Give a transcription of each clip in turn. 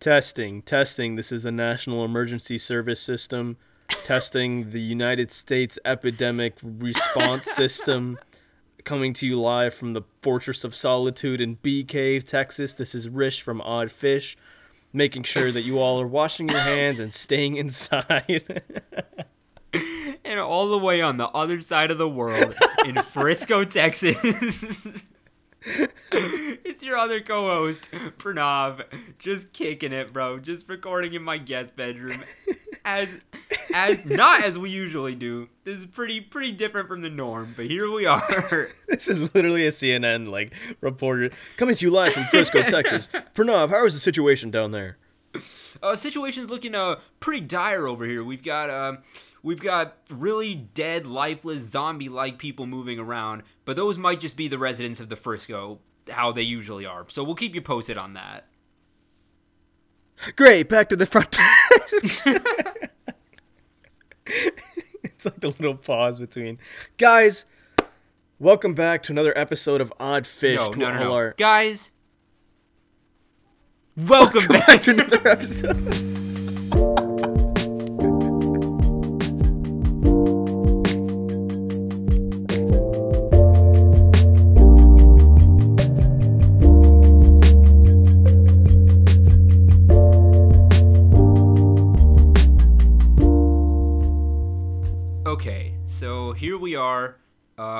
Testing, testing. This is the National Emergency Service System. testing the United States Epidemic Response System. Coming to you live from the Fortress of Solitude in Bee Cave, Texas. This is Rish from Odd Fish, making sure that you all are washing your hands and staying inside. and all the way on the other side of the world in Frisco, Texas. it's your other co-host, Pranav, just kicking it, bro. Just recording in my guest bedroom, as as not as we usually do. This is pretty pretty different from the norm, but here we are. this is literally a CNN like reporter coming to you live from Frisco, Texas. Pranav, how is the situation down there? Uh, situation's looking uh pretty dire over here. We've got uh we've got really dead, lifeless, zombie-like people moving around, but those might just be the residents of the Frisco, how they usually are. So we'll keep you posted on that. Great, back to the front. it's like a little pause between guys. Welcome back to another episode of Odd Fish. No, to no, no, no. our- guys. Welcome, Welcome back. back to another episode.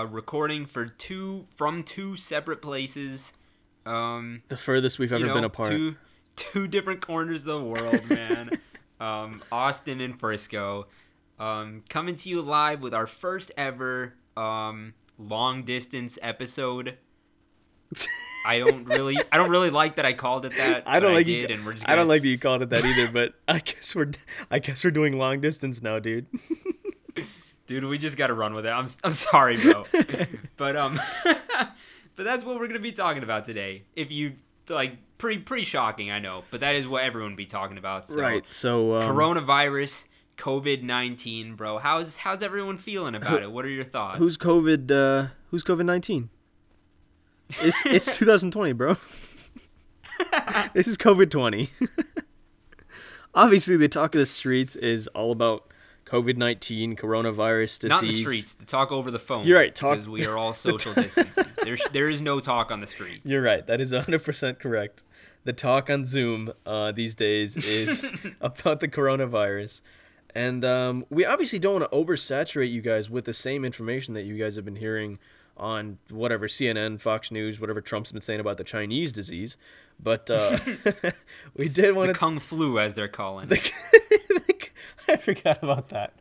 Uh, recording for two from two separate places. Um, The furthest we've ever you know, been apart. Two, two different corners of the world, man. um, Austin and Frisco. Um, coming to you live with our first ever um, long distance episode. I don't really, I don't really like that I called it that. I don't like I you. did, and we're just I don't like that you called it that either. But I guess we're, I guess we're doing long distance now, dude. dude. We just gotta run with it. I'm, I'm sorry, bro. but um, but that's what we're gonna be talking about today. If you like, pretty pretty shocking, I know, but that is what everyone be talking about. So, right. So um, coronavirus, COVID nineteen, bro. How's how's everyone feeling about it? What are your thoughts? Who's COVID? Uh, who's COVID nineteen? It's it's 2020, bro. this is COVID 20. Obviously, the talk of the streets is all about COVID 19, coronavirus disease. not in the streets? To talk over the phone. You're right, talk- because we are all social distancing. There's there is no talk on the streets. You're right. That is 100% correct. The talk on Zoom uh, these days is about the coronavirus. And um, we obviously don't want to oversaturate you guys with the same information that you guys have been hearing on whatever CNN, Fox News, whatever Trump's been saying about the Chinese disease. But uh, we did want The to. kung flu, as they're calling it. I forgot about that.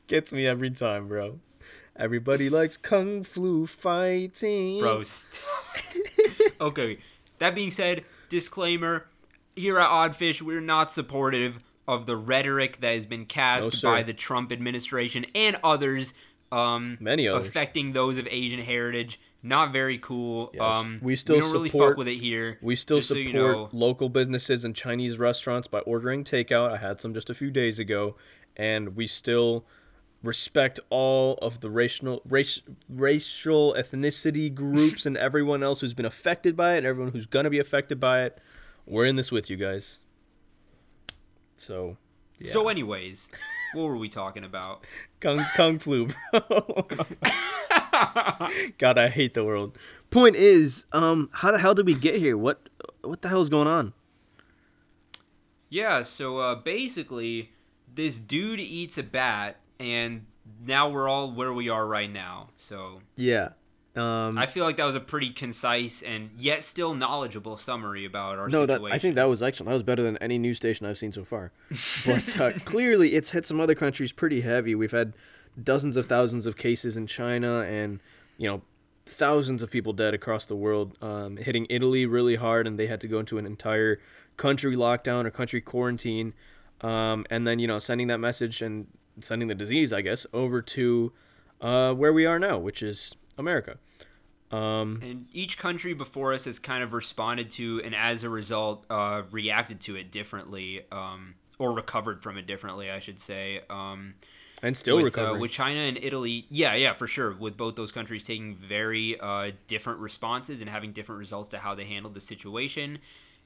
Gets me every time, bro. Everybody likes kung fu fighting. Bro, okay. That being said, disclaimer: here at Oddfish, we're not supportive of the rhetoric that has been cast No, by the Trump administration and others. Um, Many others. affecting those of Asian heritage. Not very cool. Yes. Um, We still we really support- fuck with it here. We still just so support you know. local businesses and Chinese restaurants by ordering takeout. I had some just a few days ago, and we still respect all of the racial race, racial ethnicity groups and everyone else who's been affected by it and everyone who's gonna be affected by it. We're in this with you guys. So, yeah. So, anyways, what were we talking about? kung kung flu, bro. God, I hate the world. Point is, um, how the hell did we get here? What what the hell is going on? Yeah, so uh, basically, this dude eats a bat, and now we're all where we are right now. So Yeah. Um, I feel like that was a pretty concise and yet still knowledgeable summary about our no, that situation. I think that was excellent. That was better than any news station I've seen so far. But uh, clearly, it's hit some other countries pretty heavy. We've had dozens of thousands of cases in China, and you know, thousands of people dead across the world. Um, hitting Italy really hard, and they had to go into an entire country lockdown or country quarantine. Um, and then you know, sending that message and sending the disease, I guess, over to uh, where we are now, which is America. Um, And each country before us has kind of responded to, and as a result, uh, reacted to it differently, um, or recovered from it differently, I should say. Um, and still with, recovering. Uh, with China and Italy, yeah, yeah, for sure. With both those countries taking very uh, different responses and having different results to how they handled the situation.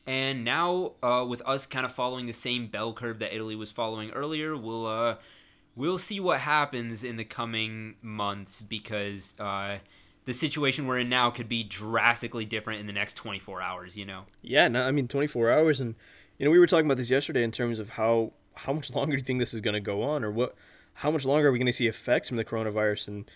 And now, uh, with us kind of following the same bell curve that Italy was following earlier, we'll uh, we'll see what happens in the coming months because uh, the situation we're in now could be drastically different in the next 24 hours. You know? Yeah, no, I mean 24 hours, and you know we were talking about this yesterday in terms of how how much longer do you think this is going to go on, or what how much longer are we going to see effects from the coronavirus? And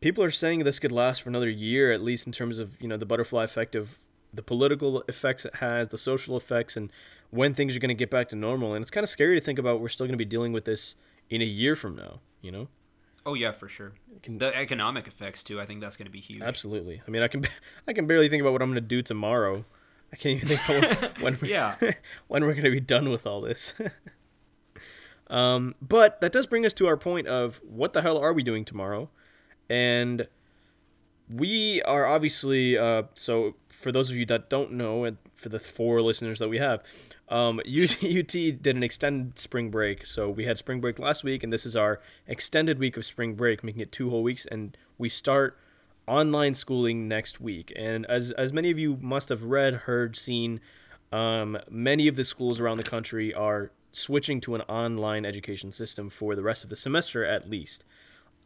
people are saying this could last for another year at least in terms of you know the butterfly effect of the political effects it has, the social effects, and when things are going to get back to normal. And it's kind of scary to think about we're still going to be dealing with this in a year from now. You know? Oh yeah, for sure. Can, the economic effects too. I think that's going to be huge. Absolutely. I mean, I can I can barely think about what I'm going to do tomorrow. I can't even think about when, when yeah when we're going to be done with all this. um, but that does bring us to our point of what the hell are we doing tomorrow, and we are obviously uh, so for those of you that don't know and for the four listeners that we have um, UT, did an extended spring break. So we had spring break last week and this is our extended week of spring break making it two whole weeks. And we start online schooling next week. And as, as many of you must have read heard seen um, many of the schools around the country are switching to an online education system for the rest of the semester at least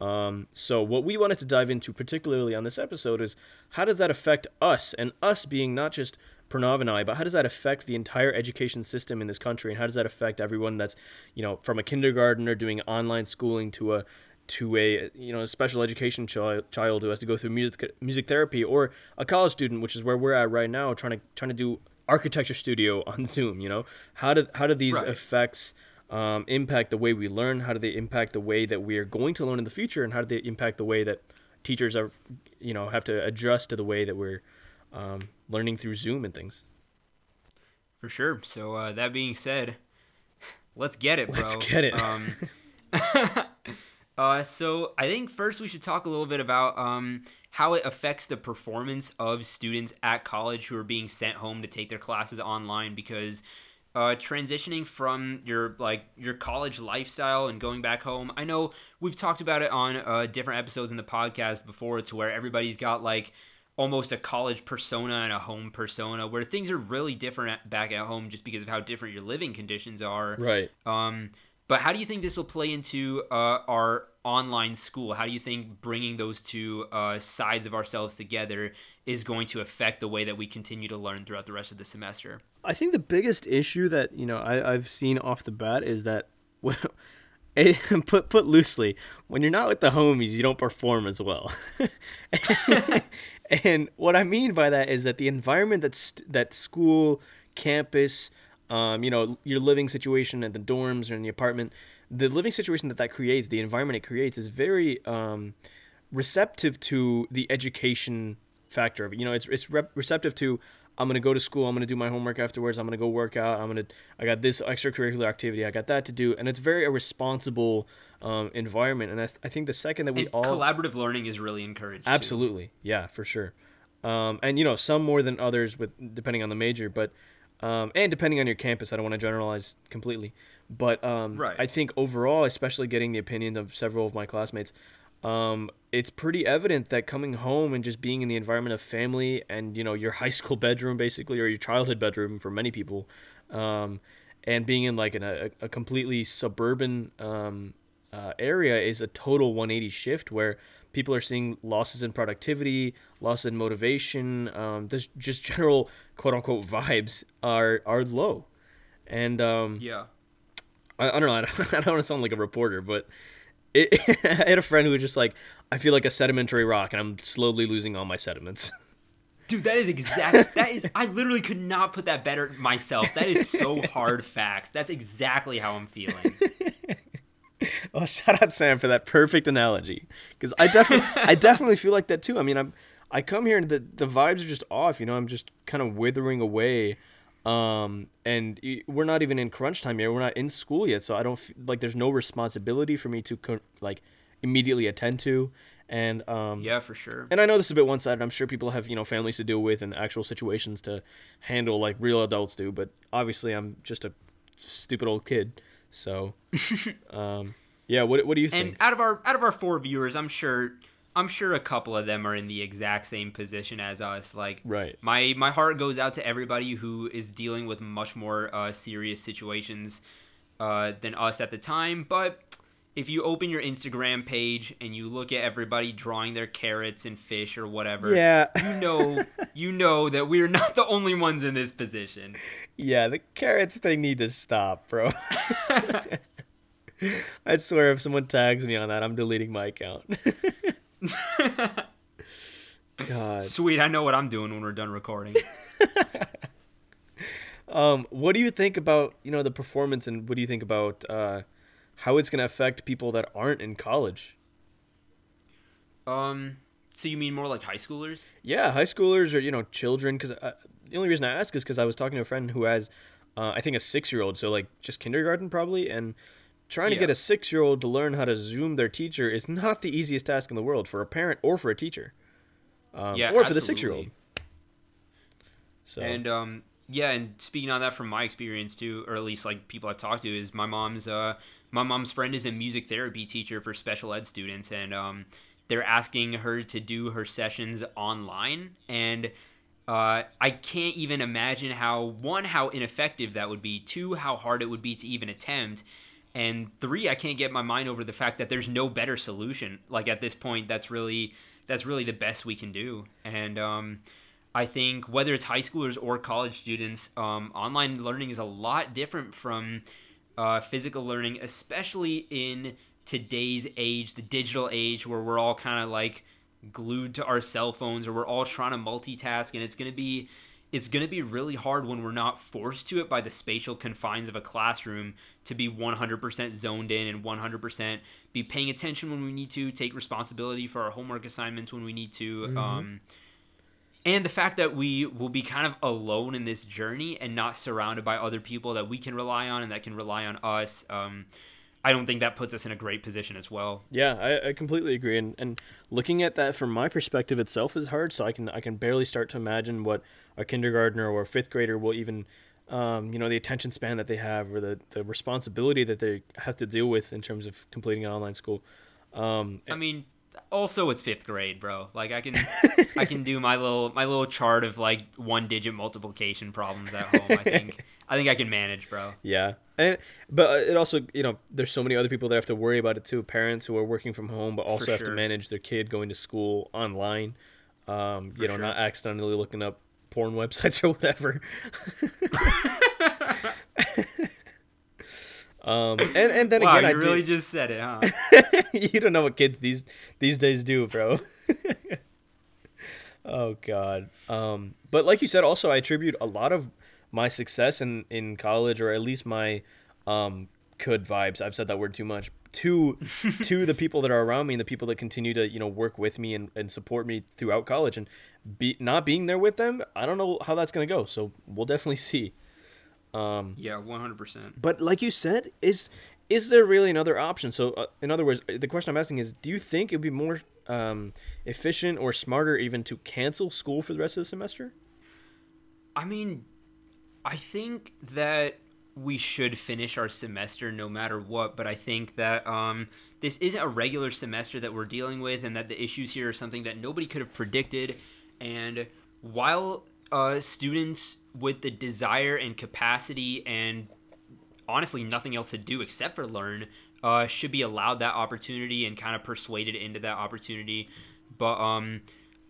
um, so what we wanted to dive into particularly on this episode is how does that affect us and us being not just Pranav and I, but how does that affect the entire education system in this country and how does that affect everyone that's, you know, from a kindergartner doing online schooling to a to a you know a special education child, child who has to go through music music therapy or a college student which is where we're at right now trying to trying to do architecture studio on Zoom, you know? How do how do these right. effects um, impact the way we learn? How do they impact the way that we are going to learn in the future? And how do they impact the way that teachers are, you know, have to adjust to the way that we're um, learning through Zoom and things? For sure. So uh, that being said, let's get it, bro. Let's get it. Um, uh, so I think first we should talk a little bit about um, how it affects the performance of students at college who are being sent home to take their classes online because uh, transitioning from your like your college lifestyle and going back home. I know we've talked about it on uh, different episodes in the podcast before, to where everybody's got like almost a college persona and a home persona, where things are really different at, back at home just because of how different your living conditions are. Right. Um, but how do you think this will play into uh, our online school? How do you think bringing those two uh, sides of ourselves together is going to affect the way that we continue to learn throughout the rest of the semester? I think the biggest issue that you know I, I've seen off the bat is that, well, put put loosely, when you're not with the homies, you don't perform as well. and what I mean by that is that the environment that's that school, campus, um, you know, your living situation at the dorms or in the apartment, the living situation that that creates, the environment it creates, is very um, receptive to the education factor of it. You know, it's it's receptive to I'm gonna go to school. I'm gonna do my homework afterwards. I'm gonna go work out. I'm gonna I got this extracurricular activity. I got that to do, and it's very a responsible um, environment. And I think the second that we and all collaborative learning is really encouraged. Absolutely, too. yeah, for sure. Um, and you know, some more than others with depending on the major, but um, and depending on your campus. I don't want to generalize completely, but um, right. I think overall, especially getting the opinion of several of my classmates, um, it's pretty evident that coming home and just being in the environment of family and you know your high school bedroom basically or your childhood bedroom for many people, um, and being in like in a, a completely suburban um, uh, area is a total 180 shift where people are seeing losses in productivity, loss in motivation, um, this just general quote unquote vibes are are low, and um, yeah, I, I don't know. I don't, I don't want to sound like a reporter, but it, I had a friend who was just like, I feel like a sedimentary rock, and I'm slowly losing all my sediments. Dude, that is exactly that is. I literally could not put that better myself. That is so hard facts. That's exactly how I'm feeling. well, shout out Sam for that perfect analogy, because I definitely, I definitely feel like that too. I mean, I'm, I come here and the the vibes are just off. You know, I'm just kind of withering away um, and we're not even in crunch time yet. We're not in school yet, so I don't f- like. There's no responsibility for me to co- like immediately attend to. And um, yeah, for sure. And I know this is a bit one sided. I'm sure people have you know families to deal with and actual situations to handle like real adults do. But obviously, I'm just a stupid old kid. So, um, yeah. What what do you think? And out of our out of our four viewers, I'm sure I'm sure a couple of them are in the exact same position as us. Like, Right. my my heart goes out to everybody who is dealing with much more uh, serious situations uh, than us at the time. But if you open your Instagram page and you look at everybody drawing their carrots and fish or whatever, Yeah. you know you know that we're not the only ones in this position. Yeah, the carrots thing need to stop, bro. I swear if someone tags me on that, I'm deleting my account. God. Sweet, I know what I'm doing when we're done recording. Um, what do you think about, you know, the performance and what do you think about uh how it's going to affect people that aren't in college? Um, so you mean more like high schoolers? Yeah, high schoolers or, you know, children cuz uh, the only reason I ask is cuz I was talking to a friend who has uh, I think a 6-year-old, so like just kindergarten probably and trying to Yeah. get a 6-year-old to learn how to zoom their teacher is not the easiest task in the world for a parent or for a teacher. Um, Yeah, or for the 6-year-old. So And um, yeah, and speaking on that from my experience too, or at least like people I've talked to, is my mom's uh, my mom's friend is a music therapy teacher for special ed students, and um, they're asking her to do her sessions online, and uh, I can't even imagine how one how ineffective that would be, two how hard it would be to even attempt. And three, I can't get my mind over the fact that there's no better solution. Like at this point, that's really that's really the best we can do. And um, I think whether it's high schoolers or college students, um, online learning is a lot different from uh, physical learning, especially in today's age, the digital age, where we're all kind of like glued to our cell phones, or we're all trying to multitask, and it's gonna be it's gonna be really hard when we're not forced to it by the spatial confines of a classroom to be 100% zoned in and 100% be paying attention when we need to, take responsibility for our homework assignments when we need to. Um, and the fact that we will be kind of alone in this journey and not surrounded by other people that we can rely on and that can rely on us um, i don't think that puts us in a great position as well Yeah, I, I completely agree. And, and looking at that from my perspective itself is hard. So I can I can barely start to imagine what a kindergartner or a fifth grader will even, um, you know, the attention span that they have or the, the responsibility that they have to deal with in terms of completing an online school. Um, i mean also it's fifth grade bro like i can i can do my little my little chart of like one digit multiplication problems at home i think i think i can manage bro yeah, and but it also you know there's so many other people that have to worry about it too. Parents who are working from home but also have to manage their kid going to school online. Um, you know, sure. not accidentally looking up porn websites or whatever. um, and and then wow again, you I really do. just said it huh you don't know what kids these these days do, bro. oh God. Um, but like you said, also I attribute a lot of my success in in college, or at least my um good vibes. I've said that word too much. To to the people that are around me and the people that continue to you know work with me and, and support me throughout college and be not being there with them. I don't know how that's gonna go. So we'll definitely see. Um, yeah 100% but like you said, is is there really another option? So, uh, in other words, the question I'm asking is, do you think it would be more um, efficient or smarter even to cancel school for the rest of the semester? I mean, I think that we should finish our semester no matter what, but I think that um, this isn't a regular semester that we're dealing with, and that the issues here are something that nobody could have predicted. And while uh, students with the desire and capacity and honestly nothing else to do except for learn uh, should be allowed that opportunity and kind of persuaded into that opportunity. But um,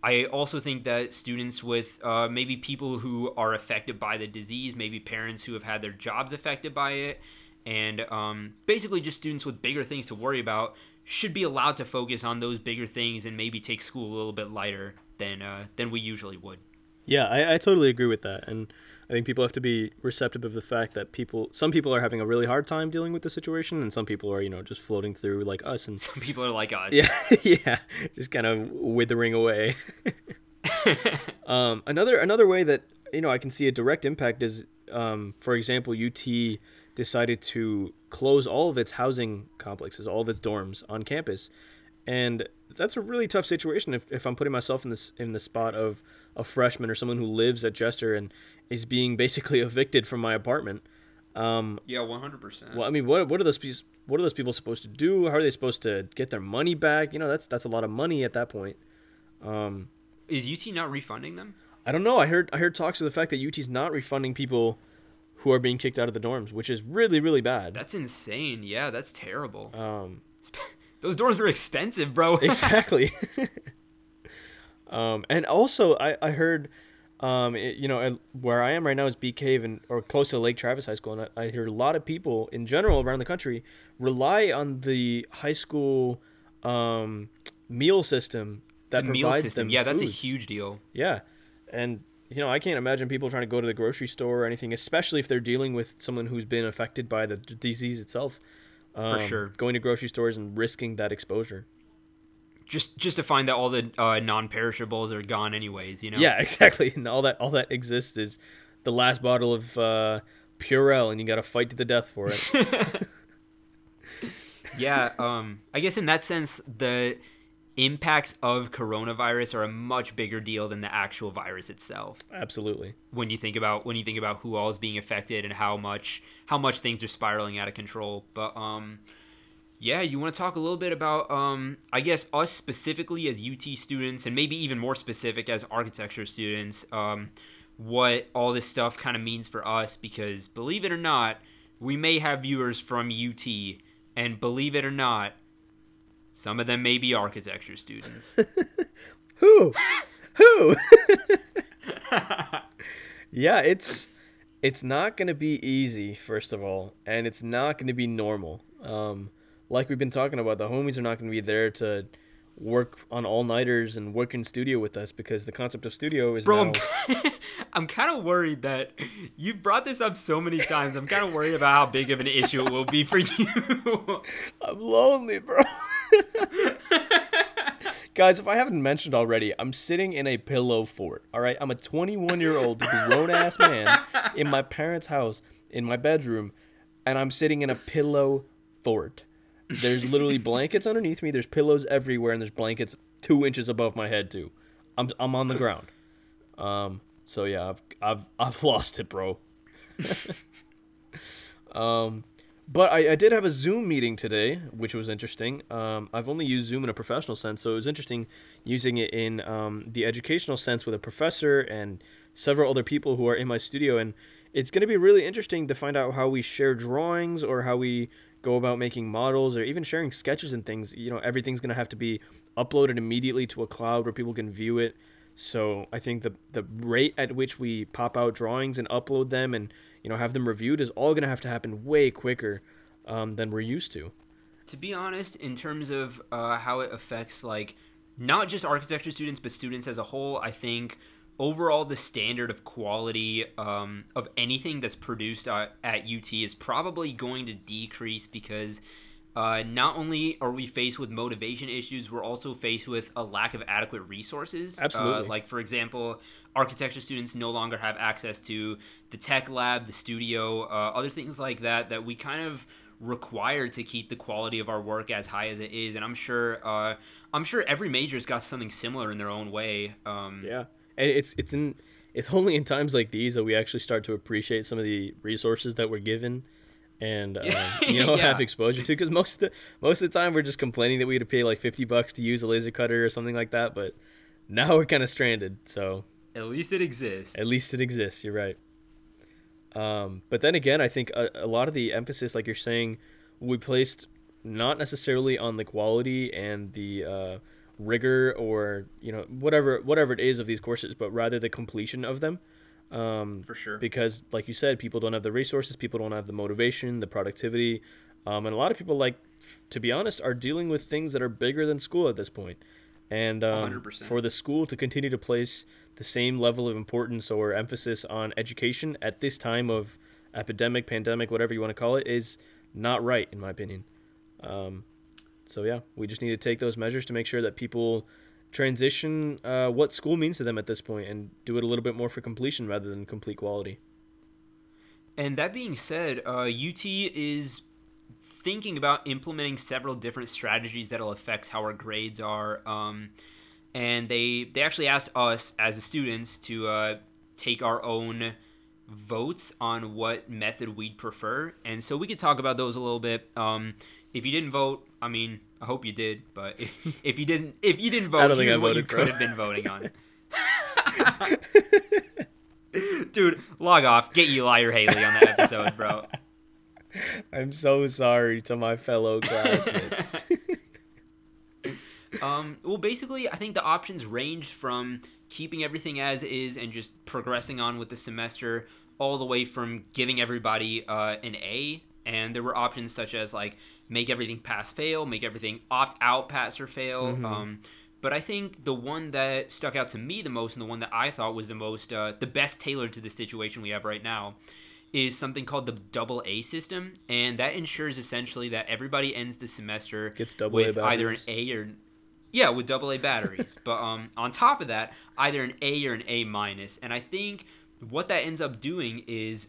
I also think that students with uh, maybe people who are affected by the disease, maybe parents who have had their jobs affected by it, and um, basically just students with bigger things to worry about should be allowed to focus on those bigger things and maybe take school a little bit lighter than uh, than we usually would. Yeah, I, I totally agree with that, and I think people have to be receptive of the fact that people, some people are having a really hard time dealing with the situation, and some people are, you know, just floating through like us, and Some people are like us. yeah, yeah, just kind of withering away. um, another another way that you know I can see a direct impact is, um, for example, UT decided to close all of its housing complexes, all of its dorms on campus, and that's a really tough situation if, if I'm putting myself in this in the spot of a freshman or someone who lives at Jester and is being basically evicted from my apartment. Um, Yeah, one hundred percent. well, I mean, what what are those people? What are those people supposed to do? How are they supposed to get their money back? You know, that's that's a lot of money at that point. Um, Is UT not refunding them? I don't know. I heard I heard talks of the fact that UT's not refunding people who are being kicked out of the dorms, which is really really bad. That's insane. Yeah, that's terrible. Um, Those dorms are expensive, bro. exactly. um, and also, I, I heard, um, it- you know, where I am right now is Bee Cave and or close to Lake Travis High School, and I, I hear a lot of people in general around the country rely on the high school um, meal system that the meal provides system. them. Yeah, that's a huge deal. Yeah, and you know, I can't imagine people trying to go to the grocery store or anything, especially if they're dealing with someone who's been affected by the d- disease itself. Um, sure. Going to grocery stores and risking that exposure. Just just to find that all the uh, non-perishables are gone anyways. You know. Yeah, exactly. And all that all that exists is the last bottle of uh, Purell, and you got to fight to the death for it. yeah um i guess in that sense the impacts of coronavirus are a much bigger deal than the actual virus itself Absolutely. when you think about when you think about who all is being affected and how much how much things are spiraling out of control but um yeah you want to talk a little bit about um i guess us specifically as ut students and maybe even more specific as architecture students um what all this stuff kind of means for us because believe it or not we may have viewers from ut and believe it or not some of them may be architecture students Who? Who? yeah, it's it's not gonna be easy, first of all, and it's not gonna be normal. Um, like we've been talking about, the homies are not gonna be there to work on all nighters and work in studio with us because the concept of studio is Bro, now. I'm, I'm kind of worried that you brought this up so many times. I'm kind of worried about how big of an issue it will be for you. I'm lonely, bro. Guys, if I haven't mentioned already, I'm sitting in a pillow fort. All right, I'm a 21 year old grown ass man in my parents' house in my bedroom, and I'm sitting in a pillow fort. There's literally blankets underneath me. There's pillows everywhere, and there's blankets two inches above my head too. I'm I'm on the ground. Um. So yeah, I've I've I've lost it, bro. um. But I, I did have a Zoom meeting today, which was interesting. Um, I've only used Zoom in a professional sense, so it was interesting using it in um, the educational sense with a professor and several other people who are in my studio. And it's going to be really interesting to find out how we share drawings or how we go about making models or even sharing sketches and things. You know, everything's going to have to be uploaded immediately to a cloud where people can view it. So I think the the rate at which we pop out drawings and upload them and you know have them reviewed is all gonna have to happen way quicker um, than we're used to. to be honest, in terms of uh, how it affects like not just architecture students but students as a whole, I think overall the standard of quality um, of anything that's produced at, at UT is probably going to decrease because uh, not only are we faced with motivation issues, we're also faced with a lack of adequate resources. Absolutely. Uh, like for example, architecture students no longer have access to the tech lab, the studio, uh, other things like that that we kind of require to keep the quality of our work as high as it is. And I'm sure, uh, I'm sure every major's got something similar in their own way. Um, Yeah, and it's it's in it's only in times like these that we actually start to appreciate some of the resources that we're given and uh, you know Yeah. have exposure to because most of the most of the time we're just complaining that we had to pay like 50 bucks to use a laser cutter or something like that but now we're kind of stranded so At least it exists. At least it exists. You're right. Um, but then again, I think a, a lot of the emphasis, like you're saying, we placed not necessarily on the quality and the uh, rigor or you know whatever whatever it is of these courses, but rather the completion of them. Um, For sure. because, like you said, people don't have the resources, people don't have the motivation, the productivity, um, and a lot of people, like to be honest, are dealing with things that are bigger than school at this point. And um, 100%. for the school to continue to place the same level of importance or emphasis on education at this time of epidemic, pandemic, whatever you want to call it, is not right, in my opinion. Um, so yeah, we just need to take those measures to make sure that people transition uh, what school means to them at this point and do it a little bit more for completion rather than complete quality. And that being said, uh, UT is thinking about implementing several different strategies that'll affect how our grades are. Um, and they they actually asked us as the students to uh, take our own votes on what method we'd prefer, and so we could talk about those a little bit. Um, if you didn't vote, I mean, I hope you did, but if, if you didn't, if you didn't vote, I don't think I what you voted, bro. could have been voting on. It. Dude, log off. Get Eli or Haley on that episode, bro. I'm so sorry to my fellow classmates. Um, well, basically, I think the options ranged from keeping everything as is and just progressing on with the semester, all the way from giving everybody uh, an A. And there were options such as like make everything pass fail, make everything opt out pass or fail. Um, but I think the one that stuck out to me the most and the one that I thought was the most uh, the best tailored to the situation we have right now is something called the double A system, and that ensures essentially that everybody ends the semester Gets double A with either an. A or yeah, with double A batteries. but um, on top of that, either an A or an A minus. And I think what that ends up doing is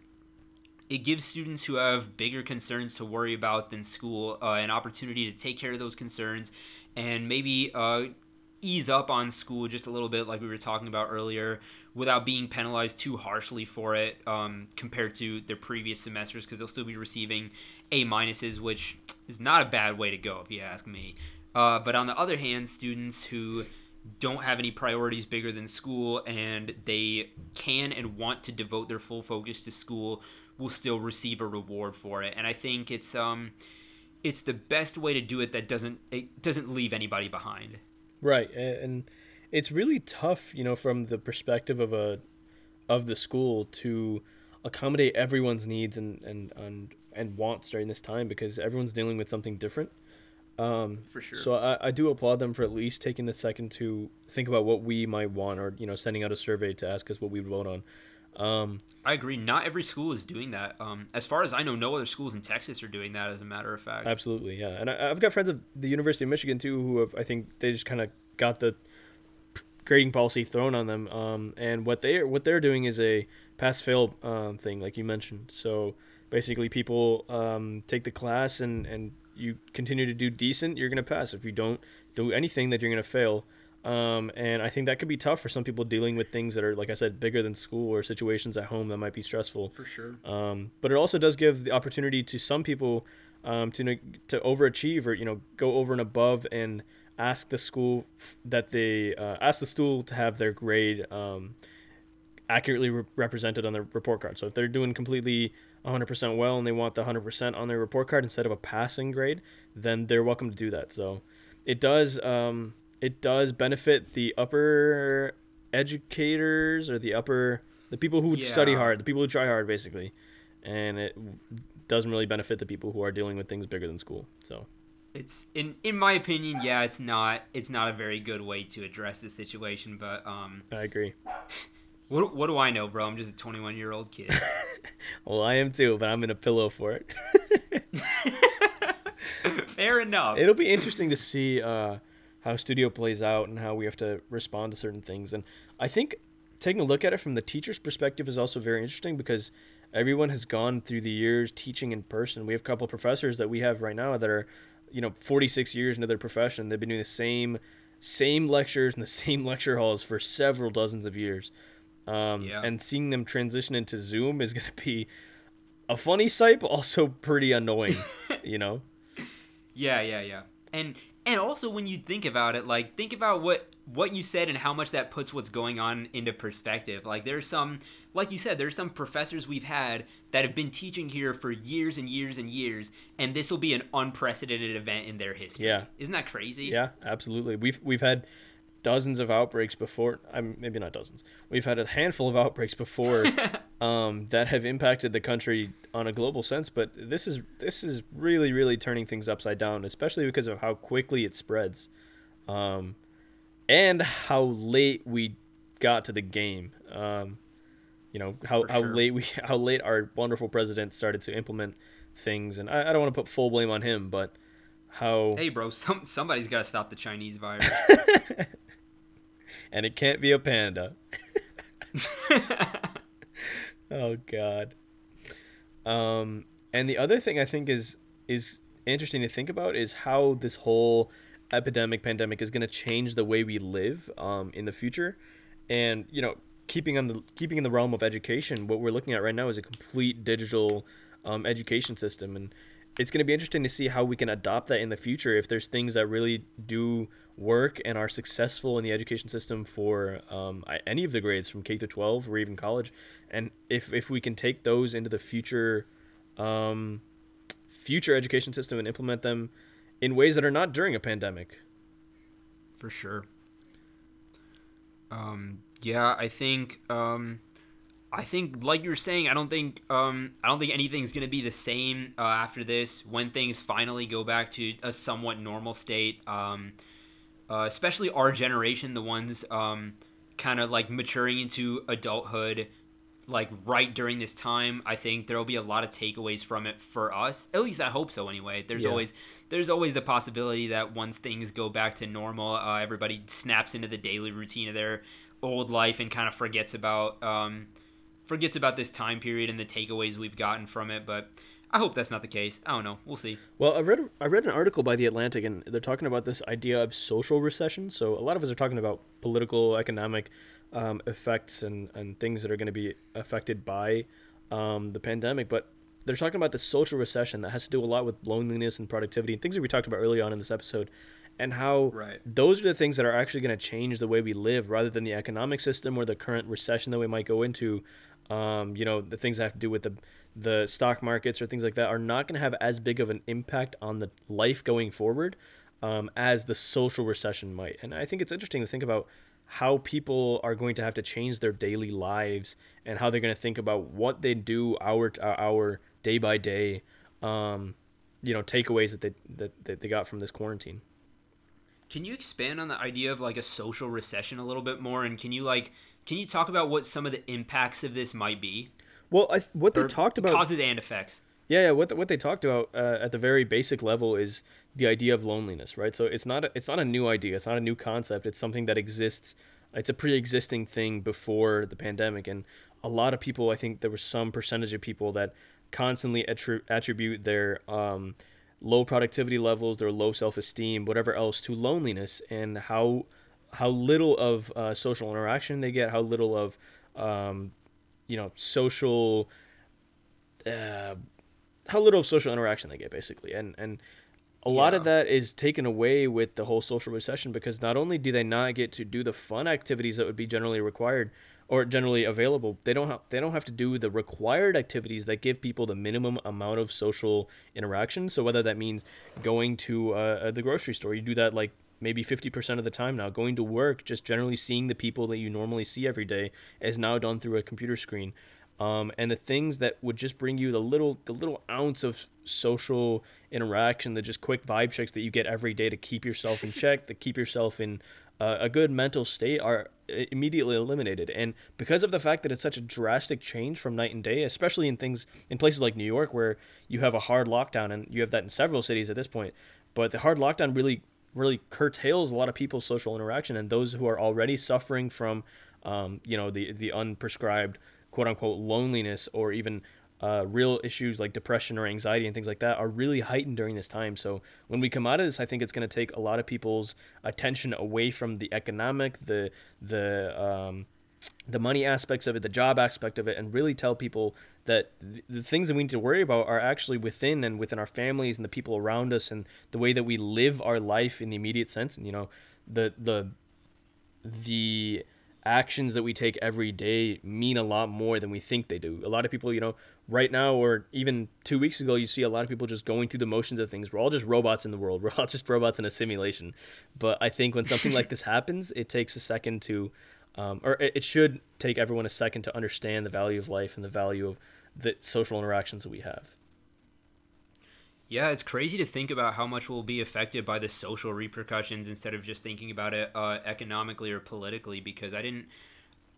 it gives students who have bigger concerns to worry about than school uh, an opportunity to take care of those concerns and maybe uh, ease up on school just a little bit, like we were talking about earlier, without being penalized too harshly for it um, compared to their previous semesters, because they'll still be receiving A minuses, which is not a bad way to go, if you ask me. Uh, but on the other hand, students who don't have any priorities bigger than school and they can and want to devote their full focus to school will still receive a reward for it. And I think it's um it's the best way to do it that doesn't it doesn't leave anybody behind. Right, and it's really tough, you know, from the perspective of a of the school to accommodate everyone's needs and and and, and wants during this time because everyone's dealing with something different. Um, For sure. So I, I do applaud them for at least taking the second to think about what we might want, or you know, sending out a survey to ask us what we would vote on. Um, I agree. Not every school is doing that. Um, as far as I know, no other schools in Texas are doing that. As a matter of fact. Absolutely, yeah. And I, I've got friends at the University of Michigan too who have I think they just kind of got the grading policy thrown on them. Um, and what they what they're doing is a pass fail um, thing, like you mentioned. So basically, people um, take the class and and you continue to do decent, you're gonna pass. If you don't do anything, that you're gonna fail. Um, and I think that could be tough for some people dealing with things that are, like I said, bigger than school or situations at home that might be stressful. For sure. Um, but it also does give the opportunity to some people um, to to overachieve or you know go over and above and ask the school f- that they uh, ask the school to have their grade um, accurately re- represented on their report card. So if they're doing completely 100% well and they want the 100% on their report card instead of a passing grade, then they're welcome to do that. So it does um, it does benefit the upper educators or the upper the people who study hard, the people who try hard basically. And it doesn't really benefit the people who are dealing with things bigger than school. So It's in in my opinion, yeah, it's not it's not a very good way to address the situation. But um, I agree. what what do I know, bro? I'm just a 21 year old kid. Well, I am too, but I'm in a pillow for it. Fair enough. It'll be interesting to see uh, how studio plays out and how we have to respond to certain things. And I think taking a look at it from the teacher's perspective is also very interesting because everyone has gone through the years teaching in person. We have a couple of professors that we have right now that are, you know, 46 years into their profession. They've been doing the same same lectures in the same lecture halls for several dozens of years. Um, Yeah. And seeing them transition into Zoom is going to be a funny sight, but also pretty annoying, you know? Yeah, yeah, yeah. And and also when you think about it, like think about what what you said and how much that puts what's going on into perspective. Like there's some like you said, there's some professors we've had that have been teaching here for years and years and years, and this will be an unprecedented event in their history. Yeah. Isn't that crazy? Yeah, absolutely. We've we've had dozens of outbreaks before. I'm maybe not dozens. We've had a handful of outbreaks before um, that have impacted the country on a global sense. But this is this is really really turning things upside down, especially because of how quickly it spreads, um, and how late we got to the game. Um, you know how, For how late we how late our wonderful president started to implement things, and I, I don't want to put full blame on him, but how Hey, bro, some somebody's got to stop the Chinese virus. and it can't be a panda. oh God. Um, and the other thing I think is is interesting to think about is how this whole epidemic pandemic is going to change the way we live um, in the future. And you know, keeping on the keeping in the realm of education, what we're looking at right now is a complete digital um, education system, and it's going to be interesting to see how we can adopt that in the future. If there's things that really do work and are successful in the education system for um, any of the grades from K through 12 or even college, and if if we can take those into the future. Um, future education system and implement them in ways that are not during a pandemic. For sure. Um, yeah, I think um, I think like you were saying, I don't think um, I don't think anything's gonna be the same uh, after this when things finally go back to a somewhat normal state. Um, uh, especially our generation, the ones um, kind of like maturing into adulthood, like right during this time. I think there will be a lot of takeaways from it for us. At least I hope so. Anyway, there's yeah. always there's always the possibility that once things go back to normal, uh, everybody snaps into the daily routine of their old life and kind of forgets about um, forgets about this time period and the takeaways we've gotten from it. But I hope that's not the case. I don't know. We'll see. Well, I read I read an article by the Atlantic, and they're talking about this idea of social recession. So a lot of us are talking about political, economic um, effects and and things that are going to be affected by um, the pandemic, but they're talking about the social recession that has to do a lot with loneliness and productivity and things that we talked about early on in this episode and how right. those are the things that are actually going to change the way we live rather than the economic system or the current recession that we might go into um, you know the things that have to do with the the stock markets or things like that are not going to have as big of an impact on the life going forward um, as the social recession might. And i think it's interesting to think about how people are going to have to change their daily lives and how they're going to think about what they do hour to hour day by day um, you know takeaways that they that, that they got from this quarantine. Can you expand on the idea of like a social recession a little bit more? And can you like can you talk about what some of the impacts of this might be well I, what they talked about causes and effects yeah, yeah. What the, what they talked about uh, at the very basic level is the idea of loneliness, right? So it's not a, it's not a new idea. It's not a new concept. It's something that exists. It's a pre-existing thing before the pandemic, and a lot of people. I think there was some percentage of people that constantly attri- attribute their um, low productivity levels, their low self-esteem, whatever else, to loneliness and how how little of uh, social interaction they get, how little of um, you know social. Uh, how little of social interaction they get basically and and a lot of that is taken away with the whole social recession because not only do they not get to do the fun activities that would be generally required or generally available they don't have they don't have to do the required activities that give people the minimum amount of social interaction. So whether that means going to uh, the grocery store you do that like maybe 50% of the time now. Going to work just generally seeing the people that you normally see every day is now done through a computer screen. Um, and the things that would just bring you the little the little ounce of social interaction, the just quick vibe checks that you get every day to keep yourself in check, to keep yourself in uh, a good mental state, are immediately eliminated. And because of the fact that it's such a drastic change from night and day, especially in things in places like New York where you have a hard lockdown, and you have that in several cities at this point, but the hard lockdown really really curtails a lot of people's social interaction and those who are already suffering from um, you know the the unprescribed quote unquote loneliness or even uh, real issues like depression or anxiety and things like that are really heightened during this time. So when we come out of this, I think it's going to take a lot of people's attention away from the economic, the the um, the money aspects of it, the job aspect of it, and really tell people that the things that we need to worry about are actually within and within our families and the people around us and the way that we live our life in the immediate sense. And you know, the the the actions that we take every day mean a lot more than we think they do. A lot of people, you know, right now or even two weeks ago, you see a lot of people just going through the motions of things. We're all just robots in the world. We're all just robots in a simulation. But I think when something like this happens, it takes a second to, um, or it should take everyone a second to understand the value of life and the value of the social interactions that we have. Yeah, it's crazy to think about how much will be affected by the social repercussions instead of just thinking about it uh, economically or politically. Because I didn't,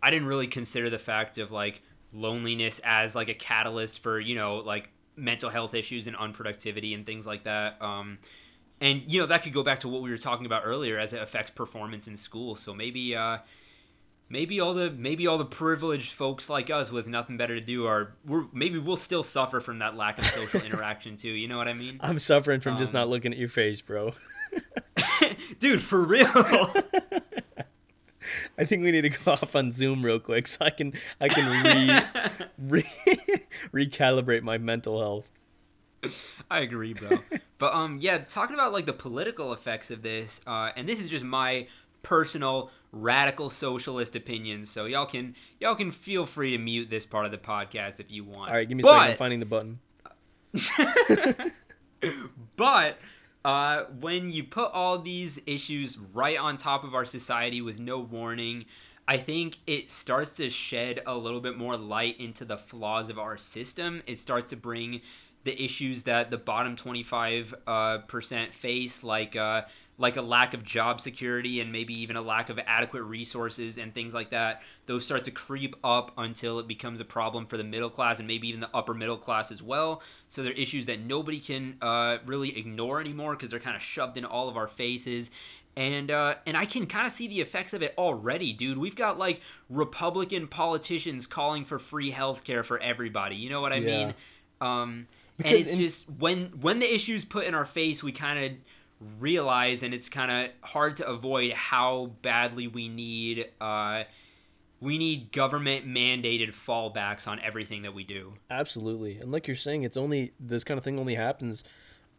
I didn't really consider the fact of like loneliness as like a catalyst for you know like mental health issues and unproductivity and things like that. Um, and you know that could go back to what we were talking about earlier as it affects performance in school. So maybe uh, maybe all the maybe all the privileged folks like us with nothing better to do are we're maybe we'll still suffer from that lack of social interaction too. You know what I mean? I'm suffering from um, just not looking at your face, bro. dude, for real. I think we need to go off on Zoom real quick so I can I can re, re recalibrate my mental health. I agree, bro. but um, yeah, talking about like the political effects of this, uh, and this is just my personal radical socialist opinions. So y'all can y'all can feel free to mute this part of the podcast if you want. All right, give me a but, second. I'm finding the button. but uh, when you put all these issues right on top of our society with no warning, I think it starts to shed a little bit more light into the flaws of our system. It starts to bring the issues that the bottom 25 uh, percent face, like uh, like a lack of job security and maybe even a lack of adequate resources and things like that. Those start to creep up until it becomes a problem for the middle class and maybe even the upper middle class as well. So they're issues that nobody can uh, really ignore anymore because they're kind of shoved in all of our faces and uh, and I can kind of see the effects of it already, dude. We've got like Republican politicians calling for free healthcare for everybody. You know what I yeah. mean? Um, and it's in- just when when the issues put in our face, we kind of realize, and it's kind of hard to avoid how badly we need uh, we need government mandated fallbacks on everything that we do. Absolutely, and like you're saying, it's only this kind of thing only happens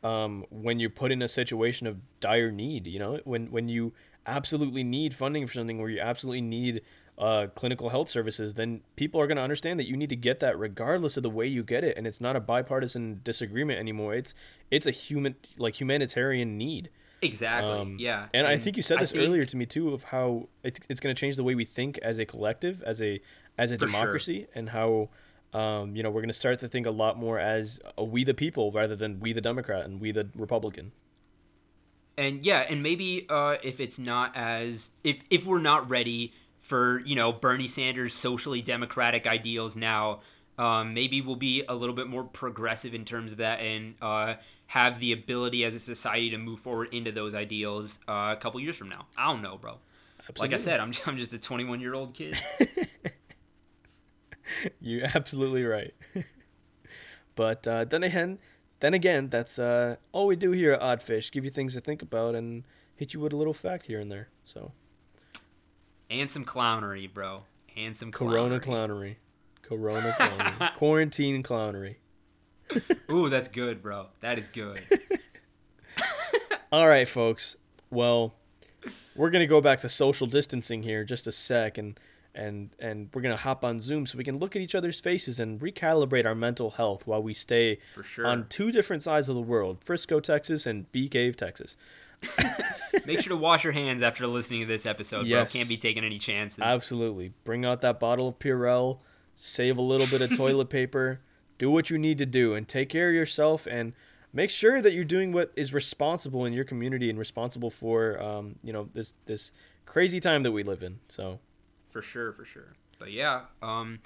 um, when you're put in a situation of dire need. You know, when when you absolutely need funding for something, where you absolutely need uh, clinical health services, then people are going to understand that you need to get that regardless of the way you get it, and it's not a bipartisan disagreement anymore. It's it's a human like humanitarian need. Exactly. Um, yeah. And, and, I think you said this think, earlier to me too of how it, it's going to change the way we think as a collective, as a as a democracy, sure. and how um, you know we're going to start to think a lot more as a we the people rather than we the Democrat and we the Republican and yeah and maybe uh, if it's not as if if we're not ready for you know Bernie Sanders socially democratic ideals now. Um, maybe we'll be a little bit more progressive in terms of that and uh, have the ability as a society to move forward into those ideals uh, a couple years from now. I don't know, bro. Absolutely. Like I said, I'm, I'm just a 21 year old kid. You're absolutely right. but uh, then again, then again, that's uh, all we do here at Oddfish: give you things to think about and hit you with a little fact here and there. So and some clownery, bro, and some clownery. Corona clownery, Corona clownery, quarantine clownery. Ooh, that's good, bro. That is good. All right, folks. Well, we're gonna go back to social distancing here just a sec, and and and we're gonna hop on Zoom so we can look at each other's faces and recalibrate our mental health while we stay sure. on two different sides of the world: Frisco, Texas, and Bee Cave, Texas. Make sure to wash your hands after listening to this episode, yes. bro. Can't be taking any chances. Absolutely. Bring out that bottle of Purell, save a little bit of toilet paper, do what you need to do, and take care of yourself and make sure that you're doing what is responsible in your community and responsible for um, you know this this crazy time that we live in. So for sure, for sure. But yeah, um,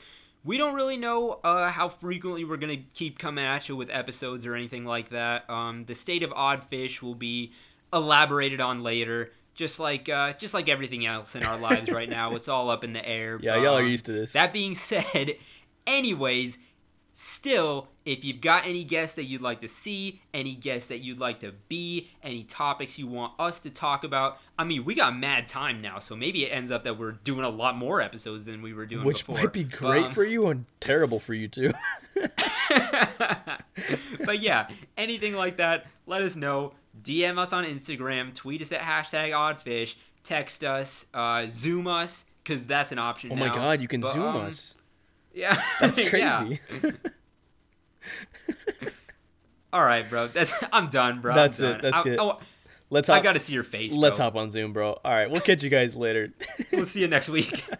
we don't really know uh, how frequently we're gonna keep coming at you with episodes or anything like that. Um, the state of Oddfish will be elaborated on later. Just like uh, just like everything else in our lives right now, it's all up in the air. Yeah, y'all are um, used to this. That being said, anyways, still, if you've got any guests that you'd like to see, any guests that you'd like to be, any topics you want us to talk about, I mean, we got mad time now, so maybe it ends up that we're doing a lot more episodes than we were doing Which before. might be great um, for you and terrible for you too. but yeah, anything like that, let us know. DM us on Instagram, tweet us at hashtag oddfish, text us, uh, Zoom us, because that's an option. Oh now. my god, you can but, Zoom um, us. Yeah. That's crazy. All right, bro. That's I'm done, bro. That's done. it. That's I, good. I, let's hop, I gotta see your face. Let's bro. hop on Zoom, bro. All right, we'll catch you guys later. we'll see you next week.